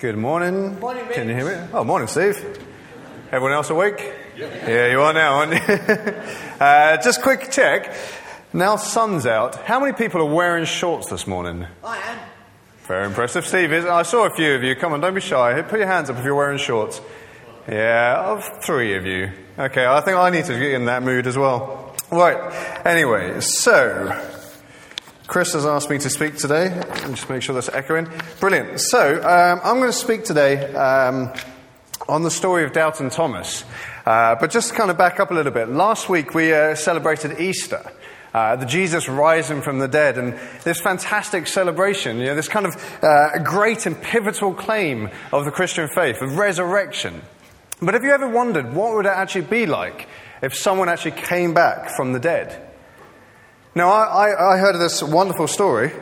Good morning. Morning, Mitch. Can you hear me? Oh, morning, Steve. Everyone else awake? Yeah, you are now, aren't you? uh, just quick check. Now sun's out. How many people are wearing shorts this morning? I am. Very impressive. Steve is. I saw a few of you. Come on, don't be shy. Put your hands up if you're wearing shorts. Yeah, of three of you. Okay, I think I need to get in that mood as well. Right. Anyway, so Chris has asked me to speak today. Just make sure that's echoing. Brilliant. So um, I'm going to speak today um, on the story of Doubting Thomas. Uh, but just to kind of back up a little bit. Last week we uh, celebrated Easter. Uh, the Jesus rising from the dead, and this fantastic celebration, you know, this kind of uh, great and pivotal claim of the Christian faith, of resurrection. But have you ever wondered what would it actually be like if someone actually came back from the dead? Now, I, I, heard of this wonderful story.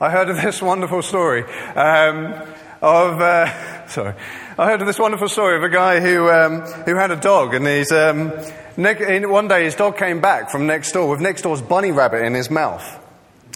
I heard of this wonderful story um, of. Uh, sorry, I heard of this wonderful story of a guy who um, who had a dog, and he's um, ne- one day his dog came back from next door with next door's bunny rabbit in his mouth,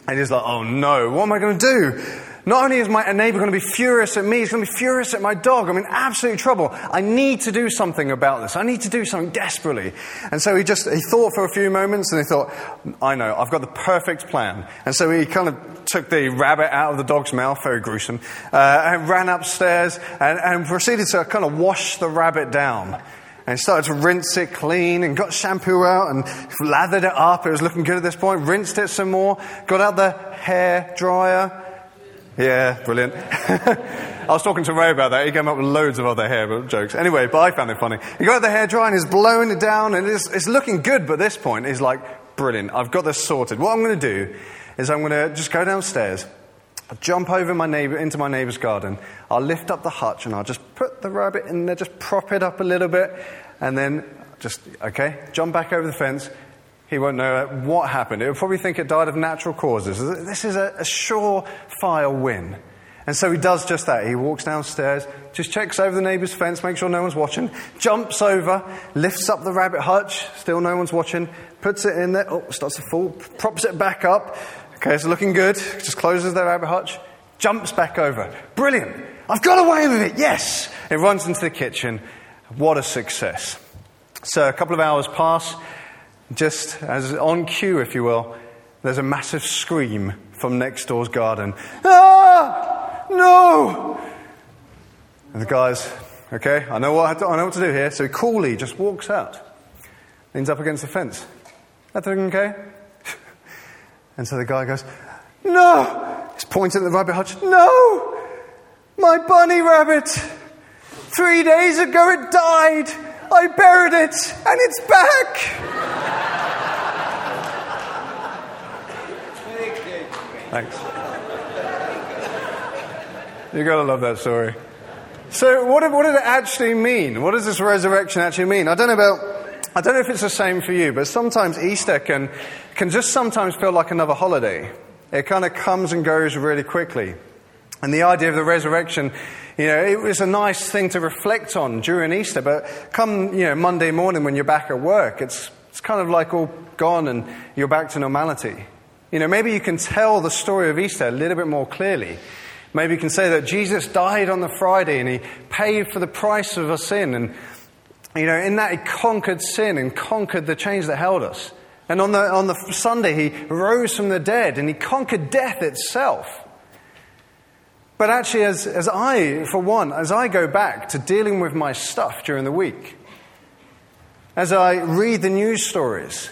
and he's like, "Oh no, what am I going to do?" Not only is my neighbor going to be furious at me, he's going to be furious at my dog. I'm in absolute trouble. I need to do something about this. I need to do something desperately. And so he just, he thought for a few moments and he thought, I know, I've got the perfect plan. And so he kind of took the rabbit out of the dog's mouth, very gruesome, uh, and ran upstairs and, and proceeded to kind of wash the rabbit down and started to rinse it clean and got shampoo out and lathered it up. It was looking good at this point. Rinsed it some more. Got out the hair dryer. Yeah, brilliant. I was talking to Ray about that. He came up with loads of other hair jokes. Anyway, but I found it funny. He got the hair dry and he's blowing it down and it's, it's looking good, but at this point he's like, brilliant. I've got this sorted. What I'm going to do is I'm going to just go downstairs. Jump over my neighbor, into my neighbour's garden. I'll lift up the hutch and I'll just put the rabbit in there, just prop it up a little bit, and then just, okay, jump back over the fence. He won't know what happened. He'll probably think it died of natural causes. This is a, a surefire win. And so he does just that. He walks downstairs, just checks over the neighbour's fence, makes sure no one's watching, jumps over, lifts up the rabbit hutch, still no one's watching, puts it in there, oh, starts to fall, props it back up. Okay, it's looking good. Just closes the rabbit hutch, jumps back over. Brilliant. I've got away with it. Yes. It runs into the kitchen. What a success. So a couple of hours pass just as on cue, if you will, there's a massive scream from next door's garden. Ah! No! And the guy's, okay, I know what, I know what to do here. So coolly just walks out, leans up against the fence. Everything okay? and so the guy goes, No! He's pointing at the rabbit hutch. No! My bunny rabbit! Three days ago it died! I buried it and it's back. Thanks. You gotta love that story. So, what, what did it actually mean? What does this resurrection actually mean? I don't know about. I don't know if it's the same for you, but sometimes Easter can, can just sometimes feel like another holiday. It kind of comes and goes really quickly. And the idea of the resurrection you know, it was a nice thing to reflect on during Easter, but come, you know, Monday morning when you're back at work, it's, it's kind of like all gone and you're back to normality. You know, maybe you can tell the story of Easter a little bit more clearly. Maybe you can say that Jesus died on the Friday and he paid for the price of our sin. And, you know, in that he conquered sin and conquered the chains that held us. And on the, on the Sunday, he rose from the dead and he conquered death itself. But actually, as, as I, for one, as I go back to dealing with my stuff during the week, as I read the news stories,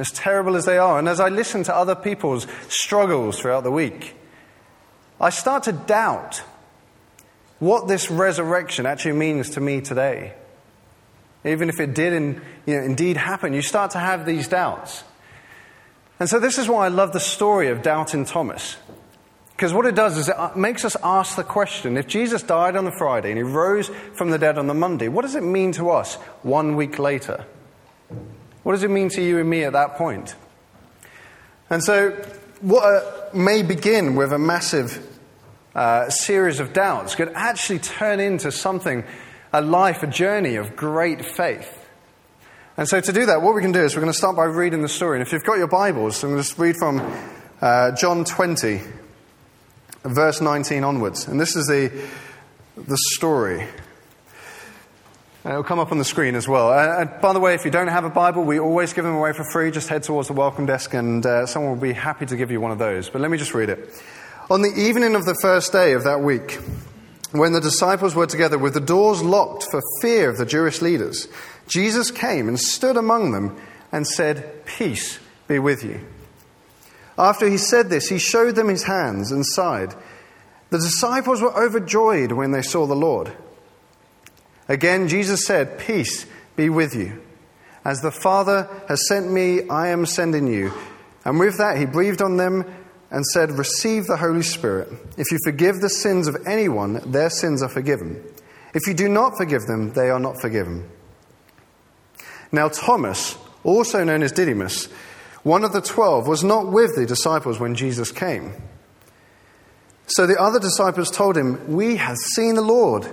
as terrible as they are, and as I listen to other people's struggles throughout the week, I start to doubt what this resurrection actually means to me today. Even if it did in, you know, indeed happen, you start to have these doubts. And so, this is why I love the story of Doubting Thomas. Because what it does is it uh, makes us ask the question if Jesus died on the Friday and he rose from the dead on the Monday, what does it mean to us one week later? What does it mean to you and me at that point? And so, what uh, may begin with a massive uh, series of doubts could actually turn into something, a life, a journey of great faith. And so, to do that, what we can do is we're going to start by reading the story. And if you've got your Bibles, I'm going to read from uh, John 20 verse 19 onwards. And this is the, the story. And it'll come up on the screen as well. Uh, and by the way, if you don't have a Bible, we always give them away for free. Just head towards the welcome desk and uh, someone will be happy to give you one of those. But let me just read it. On the evening of the first day of that week, when the disciples were together with the doors locked for fear of the Jewish leaders, Jesus came and stood among them and said, Peace be with you. After he said this, he showed them his hands and side. The disciples were overjoyed when they saw the Lord. Again, Jesus said, Peace be with you. As the Father has sent me, I am sending you. And with that, he breathed on them and said, Receive the Holy Spirit. If you forgive the sins of anyone, their sins are forgiven. If you do not forgive them, they are not forgiven. Now, Thomas, also known as Didymus, one of the twelve, was not with the disciples when Jesus came. So the other disciples told him, We have seen the Lord.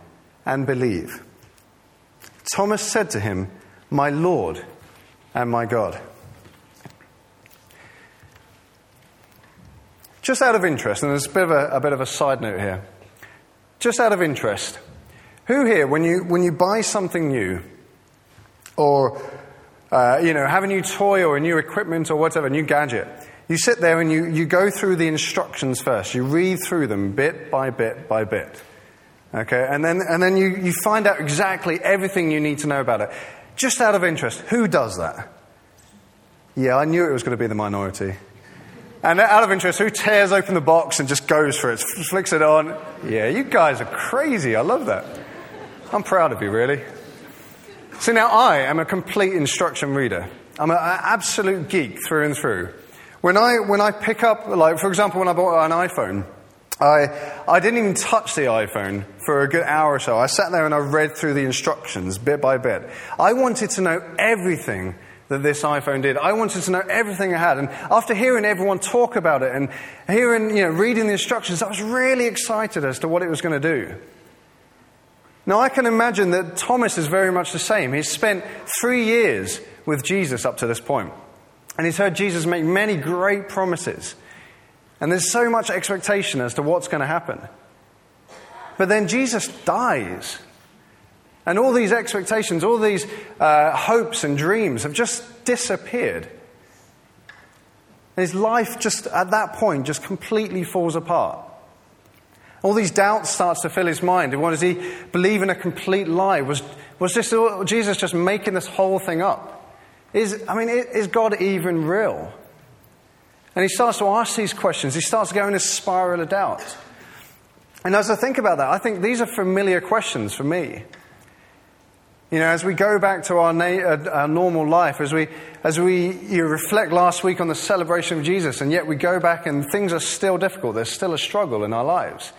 and believe. Thomas said to him, My Lord and my God. Just out of interest, and there's a bit of a, a, bit of a side note here. Just out of interest, who here, when you, when you buy something new, or uh, you know, have a new toy or a new equipment or whatever, new gadget, you sit there and you, you go through the instructions first. You read through them bit by bit by bit. Okay, and then, and then you, you find out exactly everything you need to know about it. Just out of interest, who does that? Yeah, I knew it was going to be the minority. And out of interest, who tears open the box and just goes for it, flicks it on? Yeah, you guys are crazy. I love that. I'm proud of you, really. So now I am a complete instruction reader. I'm an absolute geek through and through. When I, when I pick up, like, for example, when I bought an iPhone, I, I didn't even touch the iPhone for a good hour or so. I sat there and I read through the instructions bit by bit. I wanted to know everything that this iPhone did. I wanted to know everything I had. And after hearing everyone talk about it and hearing, you know, reading the instructions, I was really excited as to what it was going to do. Now, I can imagine that Thomas is very much the same. He's spent three years with Jesus up to this point, and he's heard Jesus make many great promises. And there's so much expectation as to what's going to happen. But then Jesus dies. And all these expectations, all these uh, hopes and dreams have just disappeared. And his life just at that point just completely falls apart. All these doubts starts to fill his mind. What does he believe in a complete lie? Was, was this, Jesus just making this whole thing up? Is, I mean, is God even real? And he starts to ask these questions. He starts to go in a spiral of doubt. And as I think about that, I think these are familiar questions for me. You know, as we go back to our, na- uh, our normal life, as we, as we you reflect last week on the celebration of Jesus, and yet we go back and things are still difficult, there's still a struggle in our lives.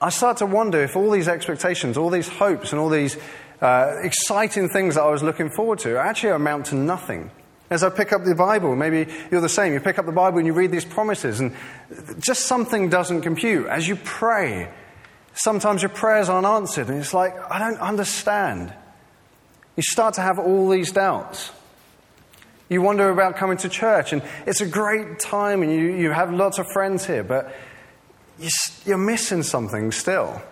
I start to wonder if all these expectations, all these hopes, and all these uh, exciting things that I was looking forward to actually amount to nothing. As I pick up the Bible, maybe you're the same. You pick up the Bible and you read these promises, and just something doesn't compute. As you pray, sometimes your prayers aren't answered, and it's like, I don't understand. You start to have all these doubts. You wonder about coming to church, and it's a great time, and you, you have lots of friends here, but you're missing something still.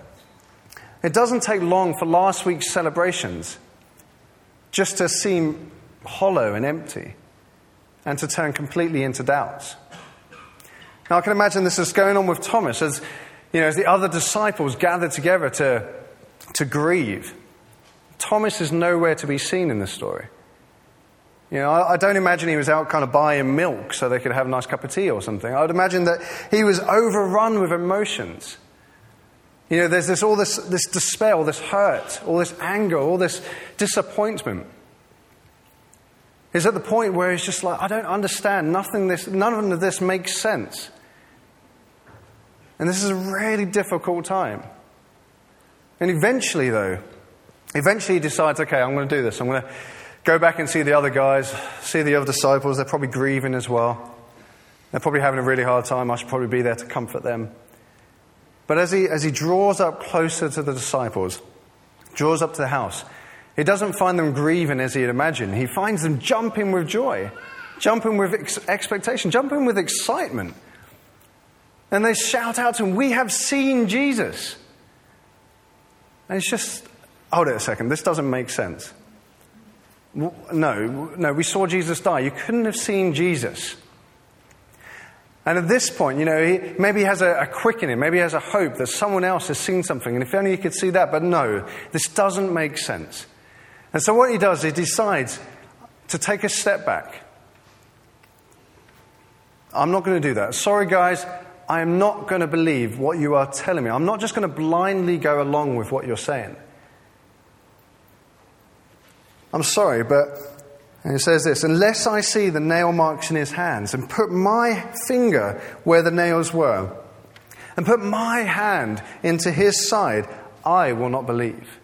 It doesn't take long for last week's celebrations just to seem hollow and empty, and to turn completely into doubts. Now, I can imagine this is going on with Thomas as, you know, as the other disciples gather together to, to grieve. Thomas is nowhere to be seen in this story. You know, I, I don't imagine he was out kind of buying milk so they could have a nice cup of tea or something. I would imagine that he was overrun with emotions. You know, there's this, all this, this despair, all this hurt, all this anger, all this disappointment is at the point where he's just like, I don't understand. Nothing this, none of this makes sense. And this is a really difficult time. And eventually, though, eventually he decides, okay, I'm going to do this. I'm going to go back and see the other guys, see the other disciples. They're probably grieving as well. They're probably having a really hard time. I should probably be there to comfort them. But as he, as he draws up closer to the disciples, draws up to the house, he doesn't find them grieving as he had imagined. He finds them jumping with joy, jumping with ex- expectation, jumping with excitement. And they shout out to him, We have seen Jesus. And it's just, hold it a second, this doesn't make sense. No, no, we saw Jesus die. You couldn't have seen Jesus. And at this point, you know, he, maybe he has a, a quickening, maybe he has a hope that someone else has seen something, and if only he could see that. But no, this doesn't make sense. And so what he does, is he decides to take a step back. I'm not going to do that. Sorry, guys, I am not going to believe what you are telling me. I'm not just going to blindly go along with what you're saying. I'm sorry, but and it says this Unless I see the nail marks in his hands and put my finger where the nails were and put my hand into his side, I will not believe.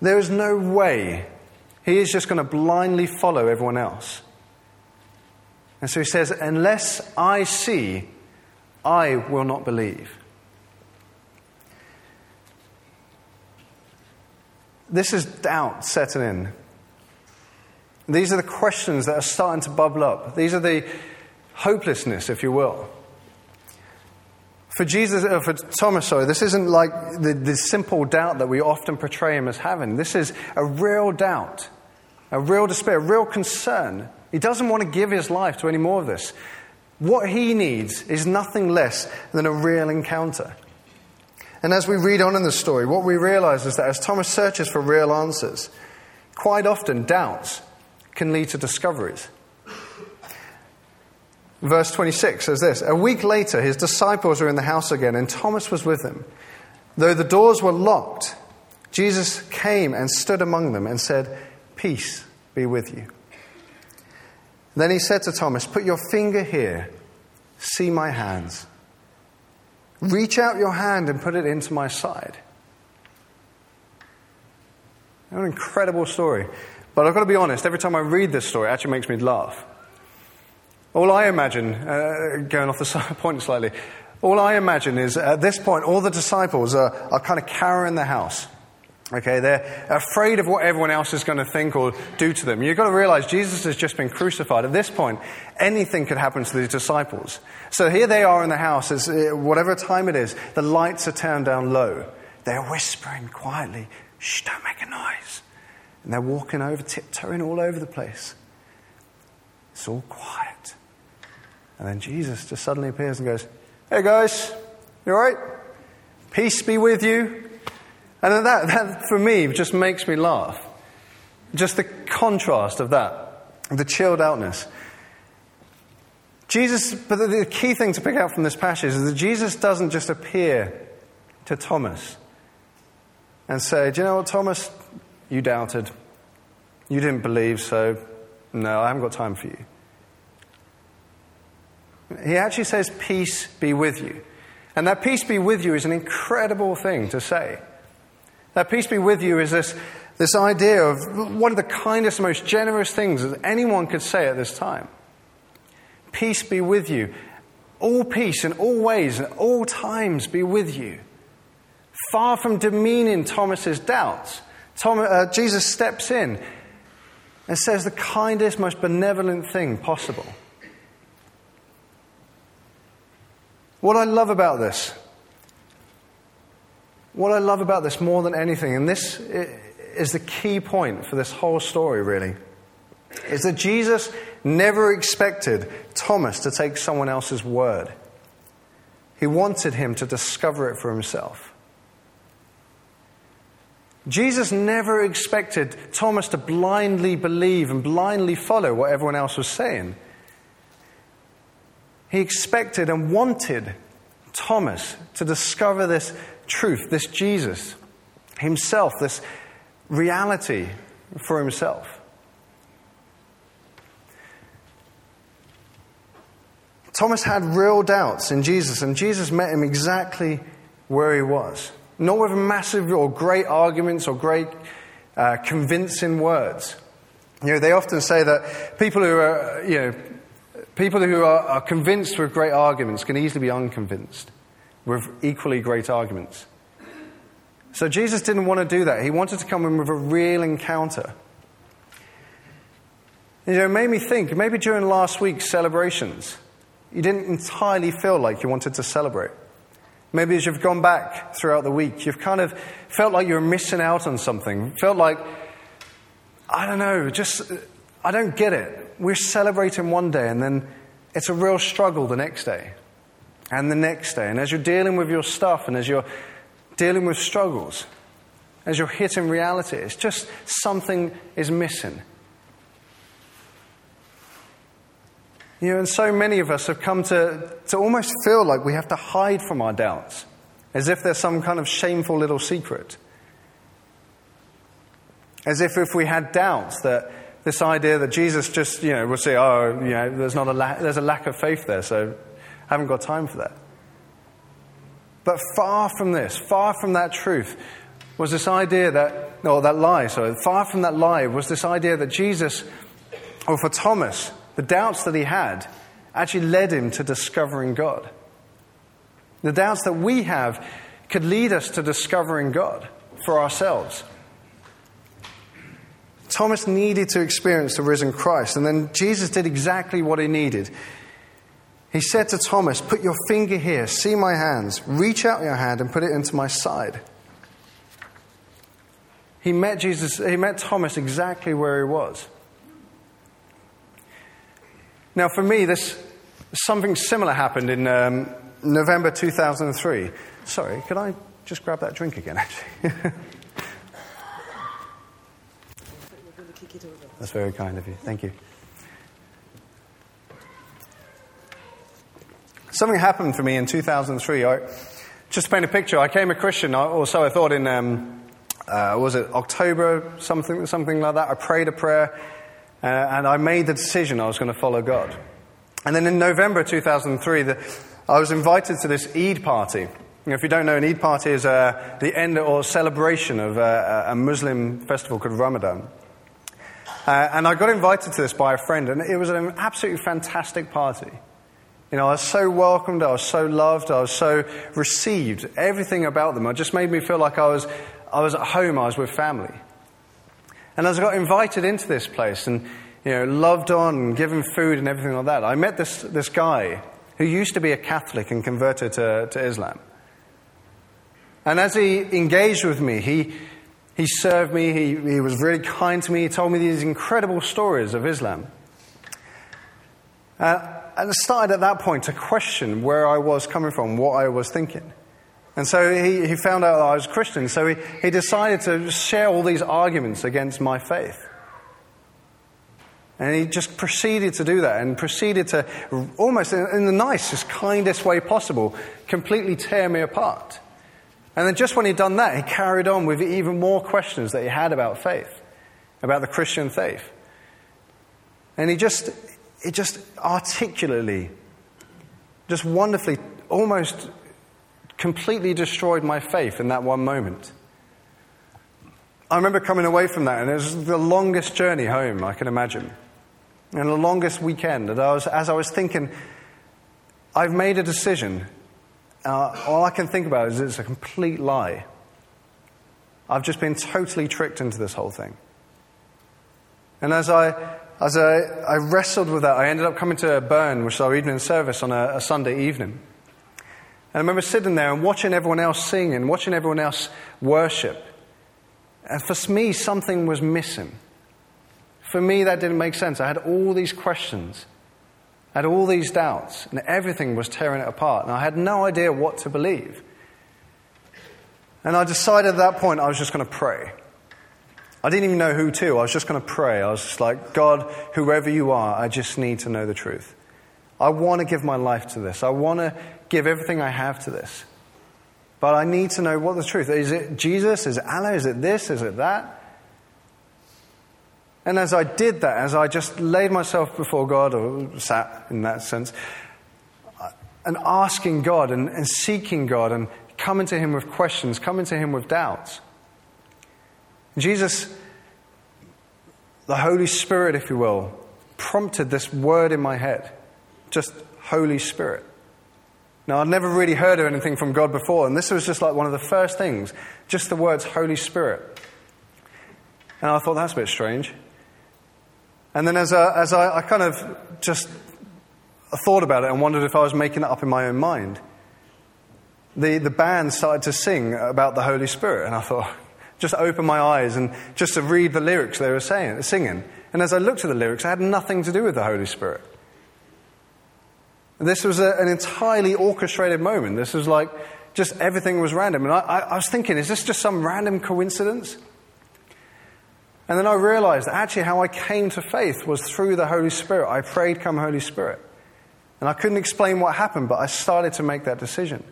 There is no way he is just going to blindly follow everyone else. And so he says, Unless I see, I will not believe. This is doubt setting in. These are the questions that are starting to bubble up. These are the hopelessness, if you will. For Jesus, uh, for Thomas, sorry, this isn't like the, the simple doubt that we often portray him as having. This is a real doubt, a real despair, a real concern. He doesn't want to give his life to any more of this. What he needs is nothing less than a real encounter. And as we read on in the story, what we realize is that as Thomas searches for real answers, quite often doubts can lead to discoveries. Verse 26 says this A week later, his disciples were in the house again, and Thomas was with them. Though the doors were locked, Jesus came and stood among them and said, Peace be with you. Then he said to Thomas, Put your finger here, see my hands. Reach out your hand and put it into my side. What an incredible story. But I've got to be honest, every time I read this story, it actually makes me laugh. All I imagine, uh, going off the point slightly, all I imagine is at this point, all the disciples are, are kind of cowering the house. Okay, they're afraid of what everyone else is going to think or do to them. You've got to realize Jesus has just been crucified. At this point, anything could happen to these disciples. So here they are in the house, as, uh, whatever time it is, the lights are turned down low. They're whispering quietly, shh, don't make a noise. And they're walking over, tiptoeing all over the place. It's all quiet. And then Jesus just suddenly appears and goes, Hey guys, you alright? Peace be with you. And that, that, for me, just makes me laugh. Just the contrast of that, the chilled outness. Jesus, but the key thing to pick out from this passage is that Jesus doesn't just appear to Thomas and say, Do you know what, Thomas? You doubted. You didn't believe, so no, I haven't got time for you. He actually says, Peace be with you. And that peace be with you is an incredible thing to say. That peace be with you is this, this idea of one of the kindest, most generous things that anyone could say at this time. Peace be with you. All peace in all ways and all times be with you. Far from demeaning Thomas's doubts, Thomas, uh, Jesus steps in and says the kindest, most benevolent thing possible. What I love about this what I love about this more than anything, and this is the key point for this whole story, really, is that Jesus never expected Thomas to take someone else's word. He wanted him to discover it for himself. Jesus never expected Thomas to blindly believe and blindly follow what everyone else was saying. He expected and wanted Thomas to discover this truth, this Jesus himself, this reality for himself. Thomas had real doubts in Jesus, and Jesus met him exactly where he was. Not with massive or great arguments or great uh, convincing words. You know, they often say that people who are, you know, people who are, are convinced with great arguments can easily be unconvinced with equally great arguments. So Jesus didn't want to do that. He wanted to come in with a real encounter. You know, it made me think maybe during last week's celebrations, you didn't entirely feel like you wanted to celebrate. Maybe as you've gone back throughout the week, you've kind of felt like you were missing out on something. Felt like, I don't know, just, I don't get it. We're celebrating one day and then it's a real struggle the next day and the next day. And as you're dealing with your stuff and as you're dealing with struggles, as you're hitting reality, it's just something is missing. You know, and so many of us have come to, to almost feel like we have to hide from our doubts, as if there's some kind of shameful little secret. As if if we had doubts that this idea that Jesus just, you know, will say, oh, you know, there's, not a la- there's a lack of faith there, so I haven't got time for that. But far from this, far from that truth, was this idea that, or that lie, sorry, far from that lie was this idea that Jesus, or for Thomas, the doubts that he had actually led him to discovering God. The doubts that we have could lead us to discovering God for ourselves. Thomas needed to experience the risen Christ, and then Jesus did exactly what he needed. He said to Thomas, Put your finger here, see my hands, reach out your hand and put it into my side. He met Jesus, he met Thomas exactly where he was. Now, for me, this something similar happened in um, November 2003. Sorry, could I just grab that drink again, actually? That's very kind of you. Thank you. Something happened for me in 2003. I, just to paint a picture, I came a Christian, or so I thought in, um, uh, was it October, something, something like that. I prayed a prayer uh, and I made the decision I was going to follow God. And then in November 2003, the, I was invited to this Eid party. If you don't know, an Eid party is uh, the end or celebration of uh, a Muslim festival called Ramadan. Uh, and I got invited to this by a friend, and it was an absolutely fantastic party. You know, I was so welcomed, I was so loved, I was so received. Everything about them, it just made me feel like I was, I was at home, I was with family. And as I got invited into this place and, you know, loved on and given food and everything like that, I met this, this guy who used to be a Catholic and converted to, to Islam. And as he engaged with me, he, he served me, he, he was really kind to me, he told me these incredible stories of Islam. Uh, and I started at that point to question where I was coming from, what I was thinking. And so he, he found out that I was Christian, so he, he decided to share all these arguments against my faith. And he just proceeded to do that and proceeded to, almost in the nicest, kindest way possible, completely tear me apart. And then just when he'd done that, he carried on with even more questions that he had about faith, about the Christian faith. And he just, he just articulately, just wonderfully, almost completely destroyed my faith in that one moment. I remember coming away from that, and it was the longest journey home I can imagine, and the longest weekend. And I was, as I was thinking, I've made a decision. Uh, all I can think about is it's a complete lie. I've just been totally tricked into this whole thing. And as I, as I, I wrestled with that, I ended up coming to a Burn, which is our evening service, on a, a Sunday evening. And I remember sitting there and watching everyone else sing and watching everyone else worship. And for me, something was missing. For me, that didn't make sense. I had all these questions, I had all these doubts, and everything was tearing it apart. And I had no idea what to believe. And I decided at that point I was just going to pray. I didn't even know who to. I was just going to pray. I was just like, God, whoever you are, I just need to know the truth. I want to give my life to this. I want to give everything I have to this. But I need to know what the truth is. Is it Jesus? Is it Allah? Is it this? Is it that? And as I did that, as I just laid myself before God, or sat in that sense, and asking God and, and seeking God and coming to Him with questions, coming to Him with doubts. Jesus, the Holy Spirit, if you will, prompted this word in my head just Holy Spirit. Now, I'd never really heard of anything from God before, and this was just like one of the first things, just the words Holy Spirit. And I thought, that's a bit strange. And then as, I, as I, I kind of just thought about it and wondered if I was making it up in my own mind, the, the band started to sing about the Holy Spirit, and I thought, just open my eyes and just to read the lyrics they were saying, singing. And as I looked at the lyrics, it had nothing to do with the Holy Spirit. This was a, an entirely orchestrated moment. This was like just everything was random. And I, I, I, was thinking, is this just some random coincidence? And then I realized that actually how I came to faith was through the Holy Spirit. I prayed, Come, Holy Spirit. And I couldn't explain what happened, but I started to make that decision.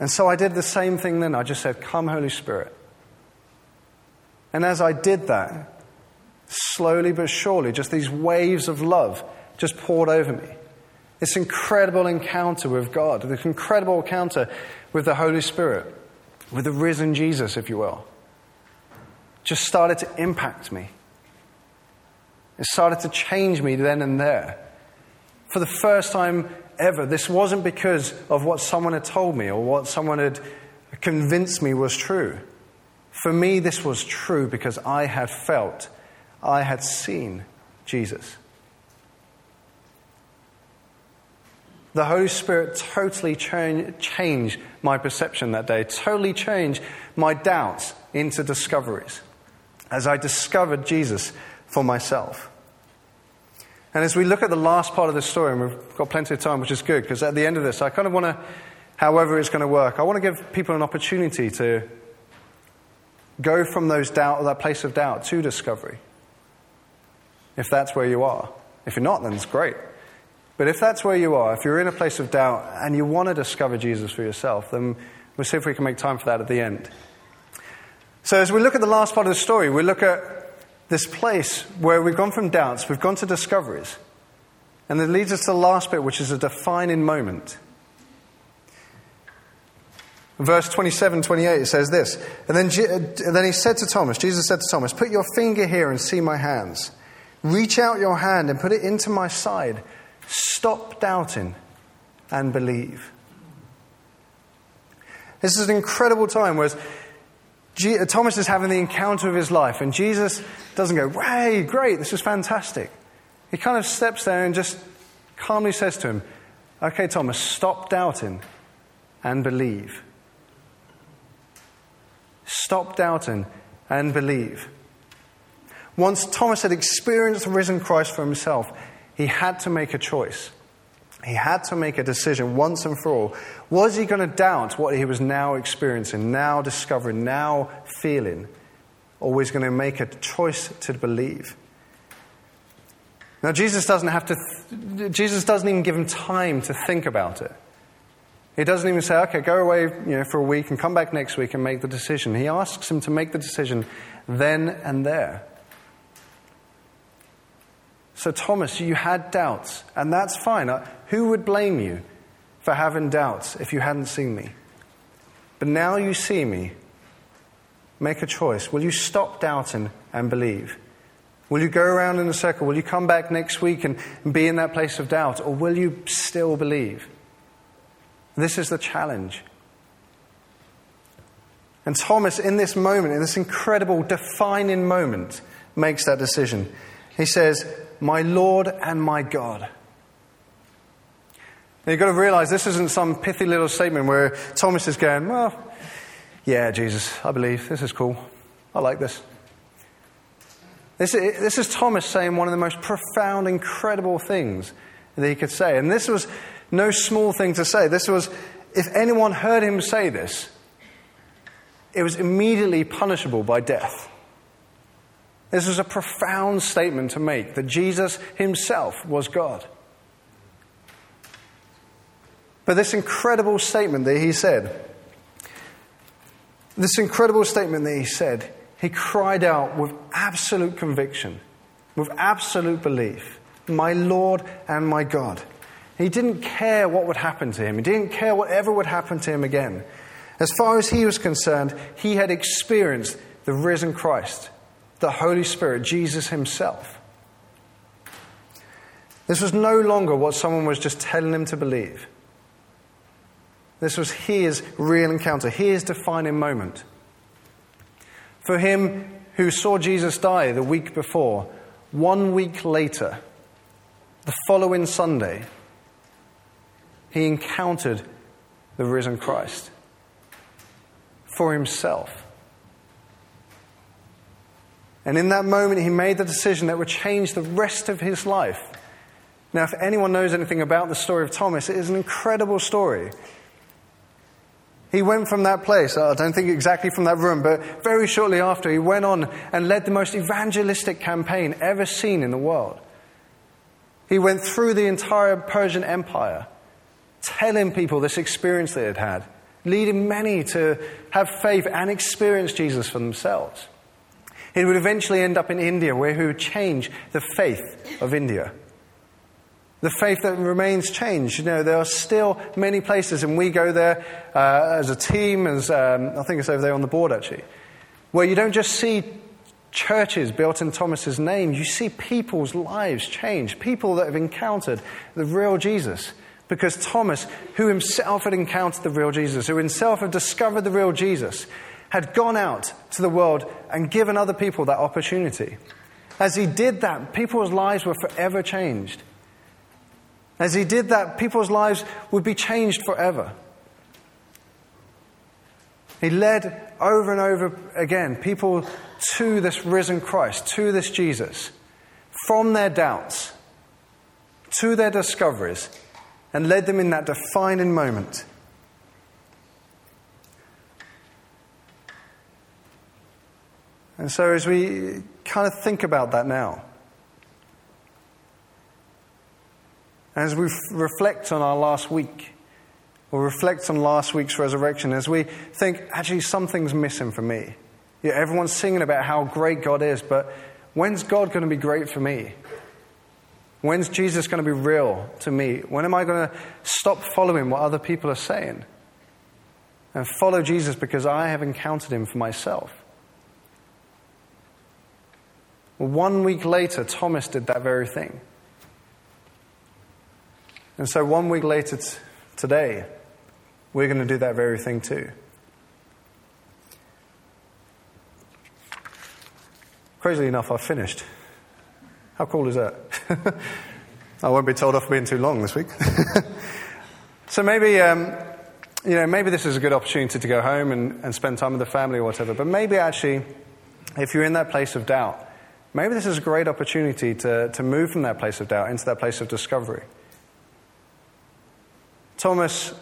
And so I did the same thing then. I just said, Come, Holy Spirit. And as I did that, slowly but surely, just these waves of love just poured over me. This incredible encounter with God, this incredible encounter with the Holy Spirit, with the risen Jesus, if you will, just started to impact me. It started to change me then and there. For the first time ever, this wasn't because of what someone had told me or what someone had convinced me was true. For me, this was true because I had felt, I had seen Jesus. The Holy Spirit totally changed my perception that day, totally changed my doubts into discoveries as I discovered Jesus for myself. And as we look at the last part of the story, and we've got plenty of time, which is good, because at the end of this, I kind of want to, however it's going to work, I want to give people an opportunity to go from those doubt, that place of doubt to discovery. If that's where you are. If you're not, then it's great. But if that's where you are, if you're in a place of doubt and you want to discover Jesus for yourself, then we'll see if we can make time for that at the end. So, as we look at the last part of the story, we look at this place where we've gone from doubts, we've gone to discoveries. And it leads us to the last bit, which is a defining moment. Verse 27 28 says this. And then, and then he said to Thomas, Jesus said to Thomas, Put your finger here and see my hands. Reach out your hand and put it into my side. Stop doubting and believe. This is an incredible time where Thomas is having the encounter of his life, and Jesus doesn't go, Hey, great, this is fantastic. He kind of steps there and just calmly says to him, Okay, Thomas, stop doubting and believe. Stop doubting and believe. Once Thomas had experienced the risen Christ for himself, he had to make a choice. He had to make a decision once and for all. Was he going to doubt what he was now experiencing, now discovering, now feeling? Or was he going to make a choice to believe? Now, Jesus doesn't have to, th- Jesus doesn't even give him time to think about it. He doesn't even say, okay, go away you know, for a week and come back next week and make the decision. He asks him to make the decision then and there. So, Thomas, you had doubts, and that's fine. Uh, who would blame you for having doubts if you hadn't seen me? But now you see me. Make a choice. Will you stop doubting and believe? Will you go around in a circle? Will you come back next week and be in that place of doubt? Or will you still believe? This is the challenge. And Thomas, in this moment, in this incredible defining moment, makes that decision. He says, my Lord and my God. Now you've got to realize this isn't some pithy little statement where Thomas is going, Well, yeah, Jesus, I believe. This is cool. I like this. This, this is Thomas saying one of the most profound, incredible things that he could say. And this was no small thing to say. This was, if anyone heard him say this, it was immediately punishable by death. This was a profound statement to make that Jesus himself was God. But this incredible statement that he said, this incredible statement that he said, he cried out with absolute conviction, with absolute belief, My Lord and my God. He didn't care what would happen to him, he didn't care whatever would happen to him again. As far as he was concerned, he had experienced the risen Christ, the Holy Spirit, Jesus himself. This was no longer what someone was just telling him to believe. This was his real encounter, his defining moment. For him who saw Jesus die the week before, one week later, the following Sunday, he encountered the risen Christ for himself. And in that moment, he made the decision that would change the rest of his life. Now, if anyone knows anything about the story of Thomas, it is an incredible story. He went from that place, I don't think exactly from that room, but very shortly after, he went on and led the most evangelistic campaign ever seen in the world. He went through the entire Persian Empire, telling people this experience they had had, leading many to have faith and experience Jesus for themselves. He would eventually end up in India, where he would change the faith of India. The faith that remains changed. You know, there are still many places, and we go there uh, as a team, as um, I think it's over there on the board actually, where you don't just see churches built in Thomas's name, you see people's lives change, people that have encountered the real Jesus. Because Thomas, who himself had encountered the real Jesus, who himself had discovered the real Jesus, had gone out to the world and given other people that opportunity. As he did that, people's lives were forever changed. As he did that, people's lives would be changed forever. He led over and over again people to this risen Christ, to this Jesus, from their doubts to their discoveries, and led them in that defining moment And so, as we kind of think about that now, as we reflect on our last week, or reflect on last week's resurrection, as we think, actually, something's missing for me. Yeah, everyone's singing about how great God is, but when's God going to be great for me? When's Jesus going to be real to me? When am I going to stop following what other people are saying and follow Jesus because I have encountered him for myself? One week later, Thomas did that very thing. And so, one week later t- today, we're going to do that very thing too. Crazily enough, I've finished. How cool is that? I won't be told off being too long this week. so maybe, um, you know, maybe this is a good opportunity to go home and, and spend time with the family or whatever. But maybe actually, if you're in that place of doubt, Maybe this is a great opportunity to, to move from that place of doubt into that place of discovery. Thomas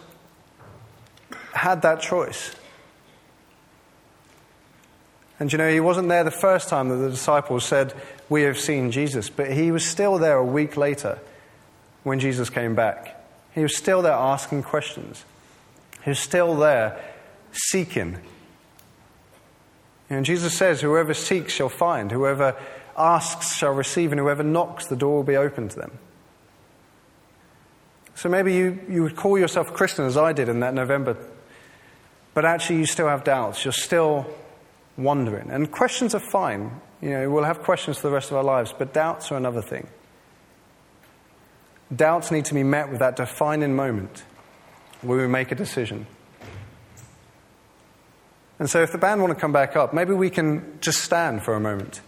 had that choice. And you know, he wasn't there the first time that the disciples said, We have seen Jesus, but he was still there a week later when Jesus came back. He was still there asking questions. He was still there seeking. And Jesus says, Whoever seeks shall find, whoever asks shall receive, and whoever knocks, the door will be open to them. So maybe you, you would call yourself a Christian as I did in that November, but actually you still have doubts. You're still wondering. And questions are fine. You know, we'll have questions for the rest of our lives, but doubts are another thing. Doubts need to be met with that defining moment where we make a decision. And so, if the band want to come back up, maybe we can just stand for a moment.